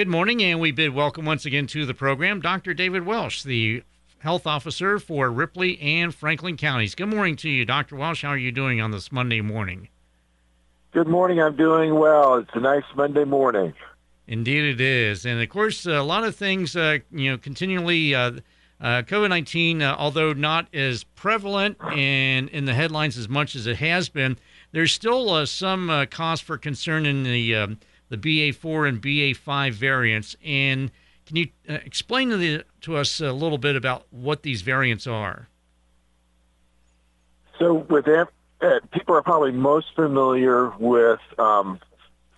Good morning, and we bid welcome once again to the program Dr. David Welsh, the health officer for Ripley and Franklin counties. Good morning to you, Dr. Welsh. How are you doing on this Monday morning? Good morning. I'm doing well. It's a nice Monday morning. Indeed, it is, and of course, a lot of things, uh, you know, continually. Uh, uh, COVID 19, uh, although not as prevalent and in the headlines as much as it has been, there's still uh, some uh, cause for concern in the um, the BA4 and BA5 variants. And can you uh, explain to, the, to us a little bit about what these variants are? So, with that, uh, people are probably most familiar with um,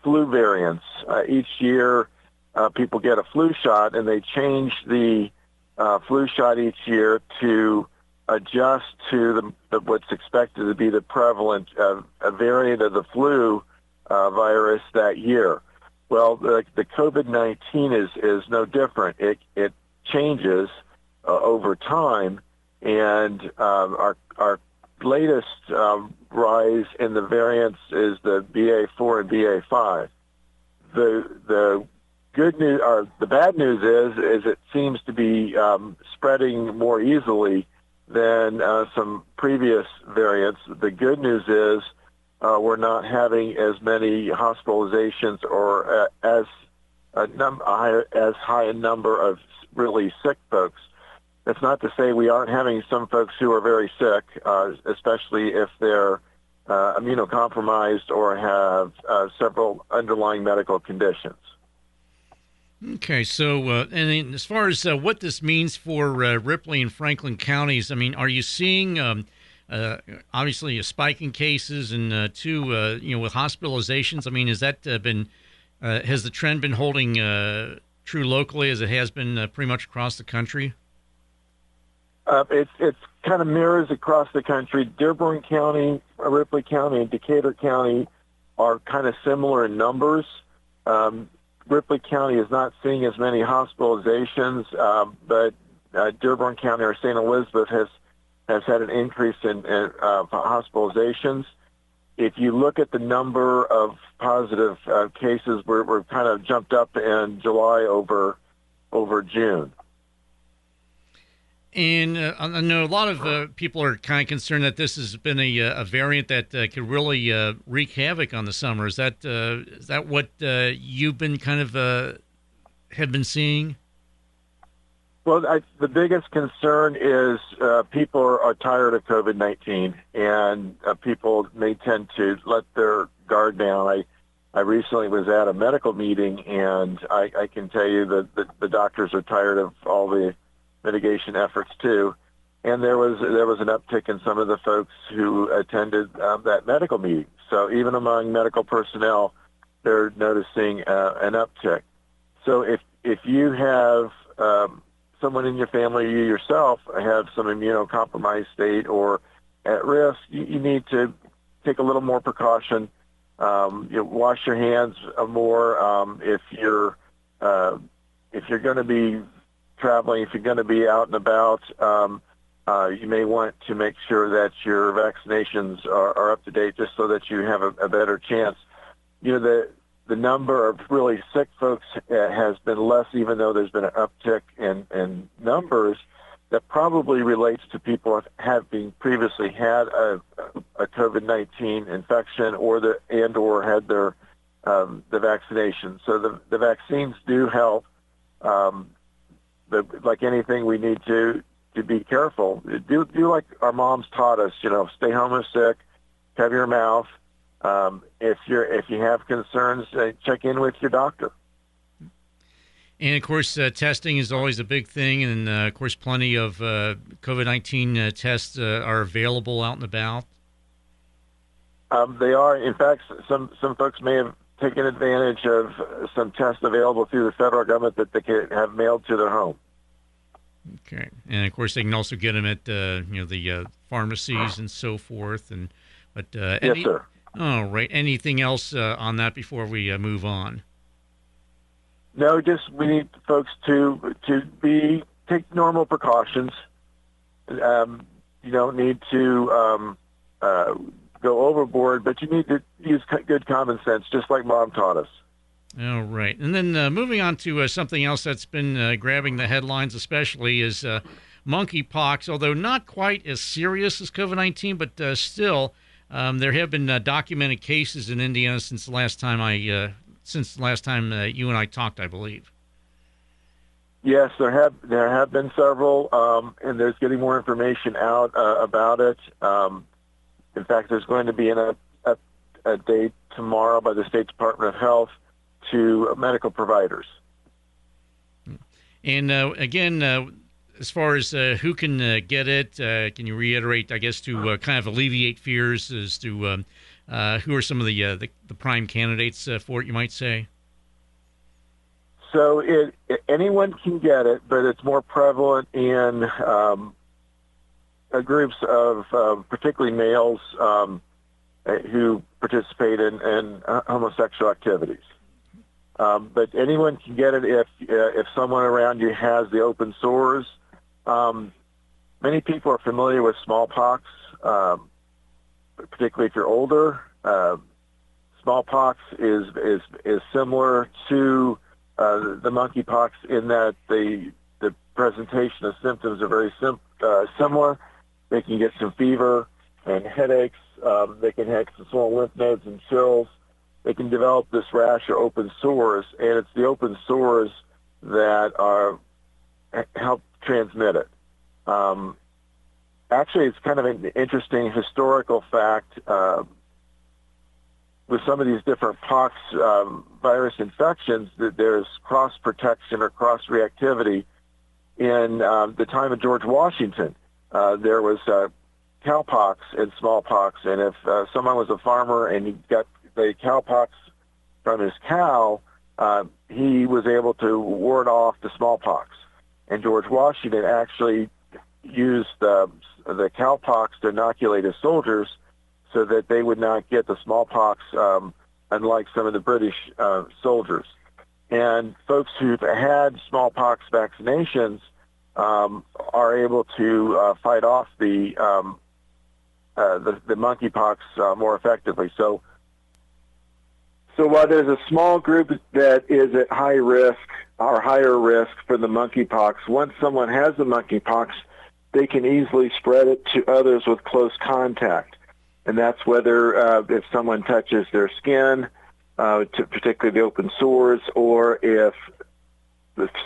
flu variants. Uh, each year, uh, people get a flu shot, and they change the uh, flu shot each year to adjust to the, the, what's expected to be the prevalent variant of the flu uh, virus that year. Well, the, the COVID-19 is, is no different. It, it changes uh, over time, and um, our, our latest um, rise in the variants is the BA4 and BA5. The, the good news, or the bad news is, is it seems to be um, spreading more easily than uh, some previous variants. The good news is uh, we're not having as many hospitalizations or uh, as a num- as high a number of really sick folks. That's not to say we aren't having some folks who are very sick, uh, especially if they're uh, immunocompromised or have uh, several underlying medical conditions. Okay, so uh, and as far as uh, what this means for uh, Ripley and Franklin counties, I mean, are you seeing um, uh, obviously a spike in cases and uh, two, uh, you know, with hospitalizations? I mean, has that been has the trend been holding true locally as it has been pretty much across the country? it's it's kind of mirrors across the country. Dearborn County, Ripley County, and Decatur County are kind of similar in numbers. Um, Ripley County is not seeing as many hospitalizations, um, but uh, Dearborn County or St. Elizabeth has has had an increase in, uh, hospitalizations. If you look at the number of positive uh, cases, we're, we're kind of jumped up in July over over June. And uh, I know a lot of uh, people are kind of concerned that this has been a, uh, a variant that uh, could really uh, wreak havoc on the summer. Is that uh, is that what you've been kind of have been seeing? Well, I, the biggest concern is people are, are, tired of COVID nineteen, and people may tend to let their guard down. I I recently was at a medical meeting, and I, I can tell you that the, the doctors are tired of all the mitigation efforts too. And there was there was an uptick in some of the folks who attended um, that medical meeting. So even among medical personnel, they're noticing uh, an uptick. So if if you have um, someone in your family, you yourself have some immunocompromised state or at risk, you, you need to take a little more precaution. Um, you know, wash your hands more um, if you're uh, if you're going to be traveling, if you're going to be out and about, um, uh, you may want to make sure that your vaccinations are, are up to date, just so that you have a, a better chance. You know, the the number of really sick folks has been less, even though there's been an uptick in, in numbers. That probably relates to people having previously had a, a COVID-19 infection, or the and or had their um, the vaccination. So the the vaccines do help. Um, but like anything, we need to to be careful. Do do like our moms taught us. You know, stay home if sick, cover your mouth. Um, if you're if you have concerns, uh, check in with your doctor. And of course, uh, testing is always a big thing, and uh, of course, plenty of uh, COVID nineteen uh, tests uh, are available out and about. Um, they are. In fact, some some folks may have taken advantage of some tests available through the federal government that they can have mailed to their home. Okay, and of course they can also get them at uh, you know the uh, pharmacies and so forth. And but uh, any, yes, sir. Oh, right. Anything else uh, on that before we uh, move on? No, just we need folks to to be take normal precautions. Um, you don't need to um, uh, go overboard, but you need to use good common sense, just like mom taught us. All right. And then uh, moving on to uh, something else that's been uh, grabbing the headlines, especially, is uh, monkeypox, although not quite as serious as COVID 19, but uh, still. Um, there have been uh, documented cases in Indiana since the last time I, since the last time you and I talked, I believe. Yes, there have there have been several, um, and there's getting more information out about it. Um, in fact, there's going to be an, a, a, a date tomorrow by the State Department of Health to medical providers. And uh, again, uh, as far as uh, who can uh, get it, uh, can you reiterate, I guess, to uh, kind of alleviate fears as to um, who are some of the, the, the prime candidates for it, you might say? So it, anyone can get it, but it's more prevalent in um, groups of particularly males um, who participate in, in homosexual activities. Um, but anyone can get it if uh, if someone around you has the open sores. Um, many people are familiar with smallpox, um, particularly if you're older. Uh, smallpox is is is similar to uh, the monkeypox in that the the presentation of symptoms are very sim- uh, similar. They can get some fever and headaches. Um, they can have some small lymph nodes and chills they can develop this rash or open sores, and it's the open sores that are help transmit it. Um, actually, it's kind of an interesting historical fact. Uh, with some of these different pox um, virus infections, that there's cross protection or cross reactivity. In um, the time of George Washington, uh, there was uh, cowpox and smallpox, and if uh, someone was a farmer and he got the cowpox from his cow, uh, he was able to ward off the smallpox. And George Washington actually used the, the cowpox to inoculate his soldiers so that they would not get the smallpox, um, unlike some of the British uh, soldiers. And folks who've had smallpox vaccinations um, are able to uh, fight off the um, uh, the, the monkeypox uh, more effectively. So so while there's a small group that is at high risk or higher risk for the monkeypox, once someone has the monkeypox, they can easily spread it to others with close contact. And that's whether uh, if someone touches their skin, uh, to particularly the open sores, or if,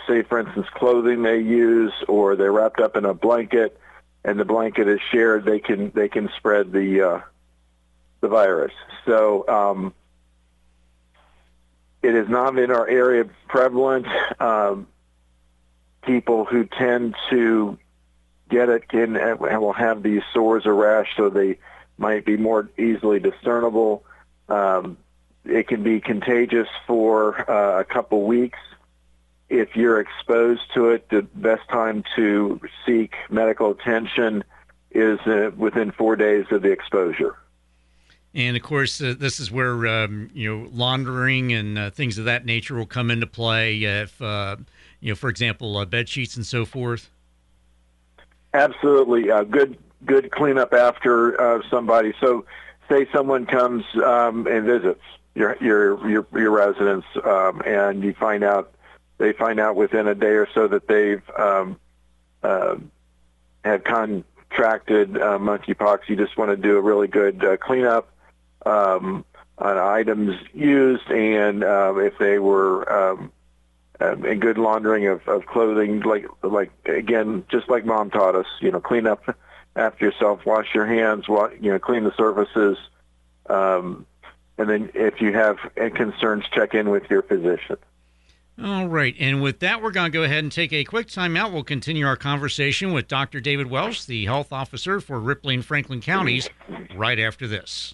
say, for instance, clothing they use, or they're wrapped up in a blanket, and the blanket is shared, they can they can spread the uh, the virus. So um, it is not in our area prevalent. Um, people who tend to get it can will have these sores or rash, so they might be more easily discernible. Um, it can be contagious for uh, a couple weeks. If you're exposed to it, the best time to seek medical attention is uh, within four days of the exposure. And of course, uh, this is where um, you know laundering and uh, things of that nature will come into play. If uh, you know, for example, uh, bed sheets and so forth. Absolutely, uh, good good cleanup after uh, somebody. So, say someone comes um, and visits your your your, your residence, um, and you find out they find out within a day or so that they've um, had contracted monkeypox. You just want to do a really good cleanup um, on items used and uh, if they were um, um, in good laundering of, of clothing, like like again, just like mom taught us, you know, clean up after yourself, wash your hands, you know, clean the surfaces, um, and then if you have concerns, check in with your physician. All right. And with that, we're going to go ahead and take a quick time out. We'll continue our conversation with Dr. David Welsh, the health officer for Ripley and Franklin counties, right after this.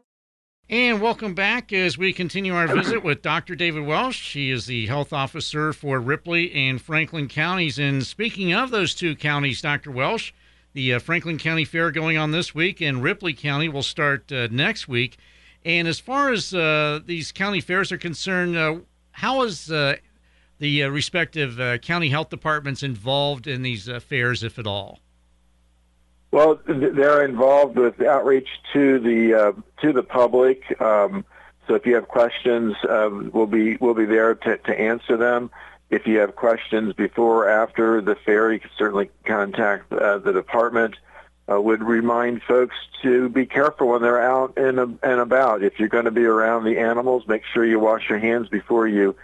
And welcome back as we continue our visit with Dr. David Welsh. He is the health officer for Ripley and Franklin counties. And speaking of those two counties, Dr. Welsh, the uh, Franklin County Fair going on this week, and Ripley County will start uh, next week. And as far as uh, these county fairs are concerned, uh, how is uh, the uh, respective county health departments involved in these fairs, if at all? Well, they're involved with outreach to the uh, to the public. Um, so if you have questions, um, we'll be we'll be there to, to answer them. If you have questions before or after the fair, you can certainly contact uh, the department. Uh, would remind folks to be careful when they're out and, and about. If you're going to be around the animals, make sure you wash your hands before you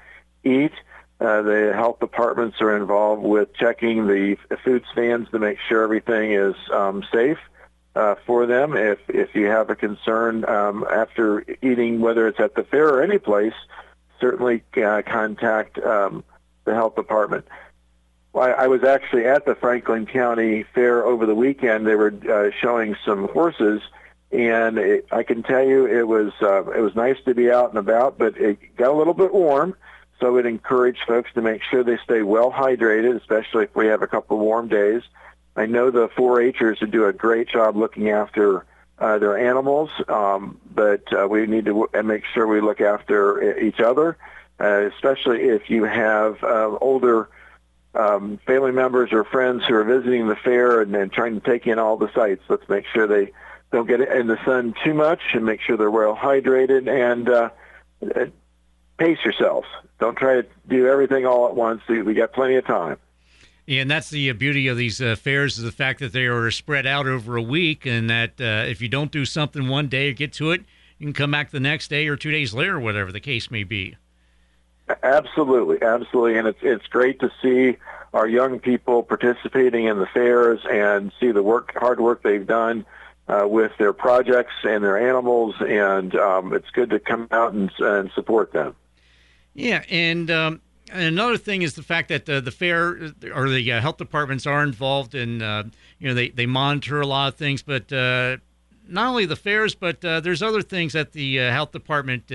eat. Uh, the health departments are involved with checking the food stands to make sure everything is um, safe uh, for them. If if you have a concern um, after eating, whether it's at the fair or any place, certainly uh, contact um, the health department. I, I was actually at the Franklin County Fair over the weekend. They were uh, showing some horses, and it, I can tell you it was uh, it was nice to be out and about, but it got a little bit warm. So we'd encourage folks to make sure they stay well hydrated, especially if we have a couple of warm days. I know the 4-Hers do a great job looking after uh, their animals, um, but uh, we need to w- make sure we look after each other, uh, especially if you have uh, older um, family members or friends who are visiting the fair and, and trying to take in all the sights. Let's make sure they don't get in the sun too much and make sure they're well hydrated and uh, pace yourselves. Don't try to do everything all at once. We got plenty of time. And that's the uh, beauty of these uh, fairs is the fact that they are spread out over a week, and that uh, if you don't do something one day or get to it, you can come back the next day or two days later, whatever the case may be. Absolutely, absolutely, and it's it's great to see our young people participating in the fairs and see the work, hard work they've done uh, with their projects and their animals, and um, it's good to come out and, and support them. Yeah, and, um, another thing is the fact that uh, the fair or the uh, health departments are involved in, uh, you know, they, they monitor a lot of things, but uh, not only the fairs, but uh, there's other things that the uh, health department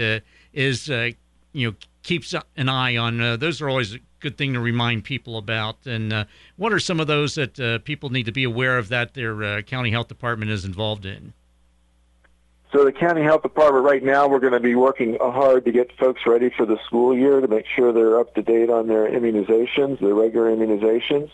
is, you know, keeps an eye on. those are always a good thing to remind people about. And what are some of those that people need to be aware of that their county health department is involved in? So the county health department right now, we're going to be working hard to get folks ready for the school year to make sure they're up to date on their immunizations, their regular immunizations.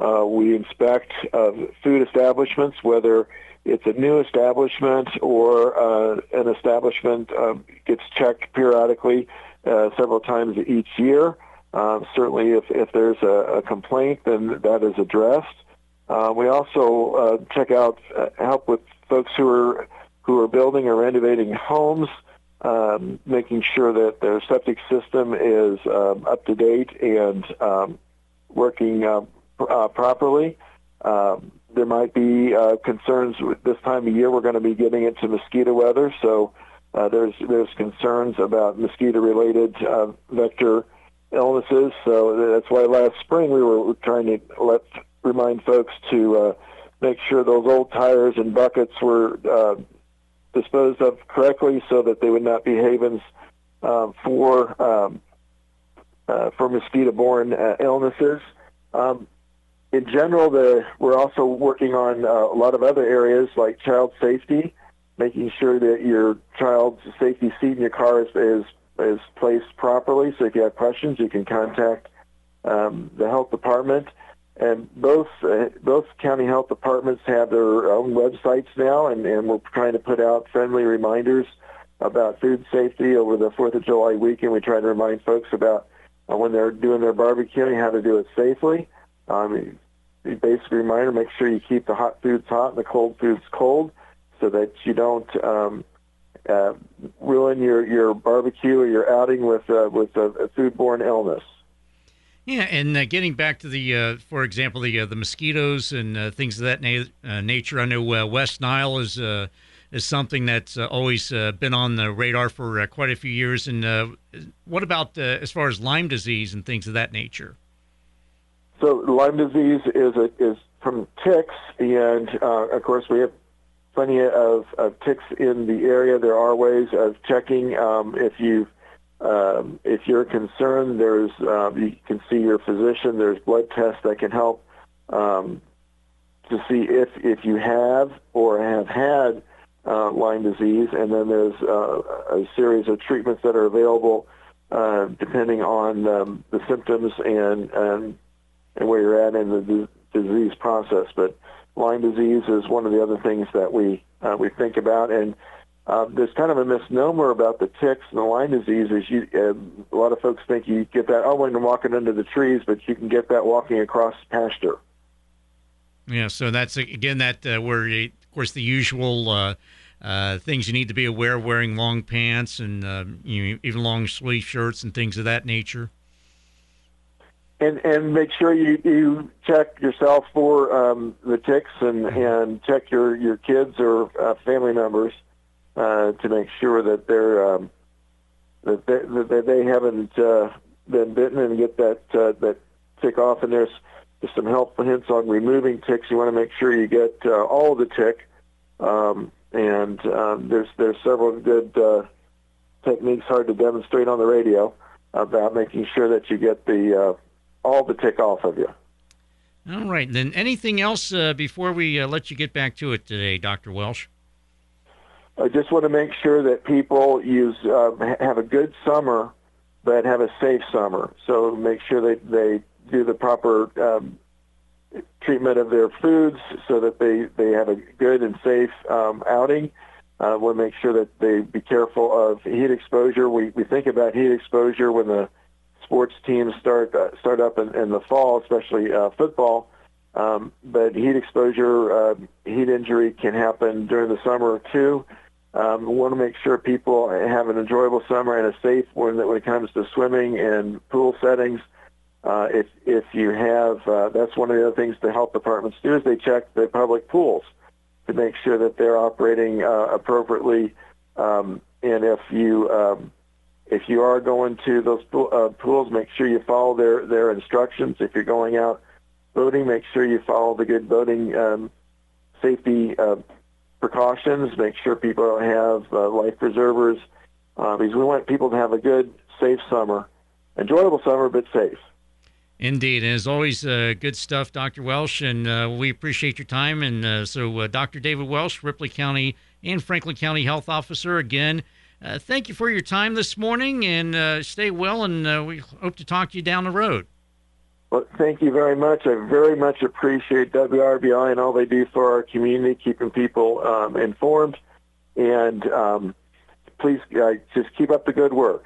Uh, we inspect uh, food establishments, whether it's a new establishment or uh, an establishment uh, gets checked periodically uh, several times each year. Uh, certainly, if, if there's a, a complaint, then that is addressed. we also check out help with folks who are who are building or renovating homes, um, making sure that their septic system is um, up to date and um, working uh, uh, properly. Um, there might be uh, concerns this time of year. We're going to be getting into mosquito weather, so uh, there's there's concerns about mosquito-related uh, vector illnesses. So that's why last spring we were trying to let remind folks to uh, make sure those old tires and buckets were disposed of correctly so that they would not be havens um, for um, uh, for mosquito-borne uh, illnesses. Um, in general, the, we're also working on uh, a lot of other areas like child safety, making sure that your child's safety seat in your car is, is, is placed properly. So if you have questions, you can contact um, the health department. And both uh, both county health departments have their own websites now, and, and we're trying to put out friendly reminders about food safety over the Fourth of July weekend. We try to remind folks about uh, when they're doing their barbecuing how to do it safely. Um, basic reminder: make sure you keep the hot foods hot and the cold foods cold, so that you don't um, uh, ruin your your barbecue or your outing with uh, with a, a foodborne illness. Yeah, and uh, getting back to the, uh, for example, the uh, the mosquitoes and uh, things of that na- uh, nature. I know uh, West Nile is is something that's always been on the radar for quite a few years. And what about as far as Lyme disease and things of that nature? So Lyme disease is a, is from ticks, and of course we have plenty of, of ticks in the area. There are ways of checking um, if you um, if you're concerned. There's uh, you can see your physician. There's blood tests that can help um, to see if if you have or have had uh, Lyme disease, and then there's uh, a series of treatments that are available uh, depending on um, the symptoms and, and and where you're at in the disease process. But Lyme disease is one of the other things that we uh, we think about, and uh, there's kind of a misnomer about the ticks and the Lyme disease. Is you uh, a lot of folks think you get that oh when you're walking under the trees, but you can get that walking across pasture. Yeah, so that's again that uh, where of course the usual. Uh, uh, things you need to be aware of wearing long pants and uh, you know, even long sleeve shirts and things of that nature and and make sure you you check yourself for um, the ticks and and check your your kids or uh, family members uh, to make sure that they're um, that they, that they haven't uh, been bitten and get that uh, that tick off. And there's some helpful hints on removing ticks. You want to make sure you get uh, all the tick. Um, and um, there's there's several good uh, techniques hard to demonstrate on the radio about making sure that you get the uh, all the tick off of you. All right. Then anything else uh, before we uh, let you get back to it today, Dr. Welsh? I just want to make sure that people use uh, have a good summer, but have a safe summer. So make sure they they do the proper um, treatment of their foods so that they they have a good and safe um, outing. Uh, we'll make sure that they be careful of heat exposure. We we think about heat exposure when the sports teams start uh, start up in, in the fall, especially uh, football. Um, but heat exposure, uh, heat injury can happen during the summer too. Um, we want to make sure people have an enjoyable summer and a safe one when it comes to swimming and pool settings. Uh, if if you have, uh, that's one of the other things the health departments do is they check the public pools to make sure that they're operating uh, appropriately. Um, and if you um, if you are going to those uh, pools, make sure you follow their, their instructions. If you're going out boating, make sure you follow the good boating um, safety uh, precautions. Make sure people have uh, life preservers uh, because we want people to have a good, safe summer, enjoyable summer, but safe. Indeed, and as always, uh, good stuff, Dr. Welsh, and uh, we appreciate your time. And uh, so, uh, Dr. David Welsh, Ripley County and Franklin County Health Officer, again, thank you for your time this morning and stay well, and we hope to talk to you down the road. Well, thank you very much. I very much appreciate WRBI and all they do for our community, keeping people um, informed. And um, please uh, just keep up the good work.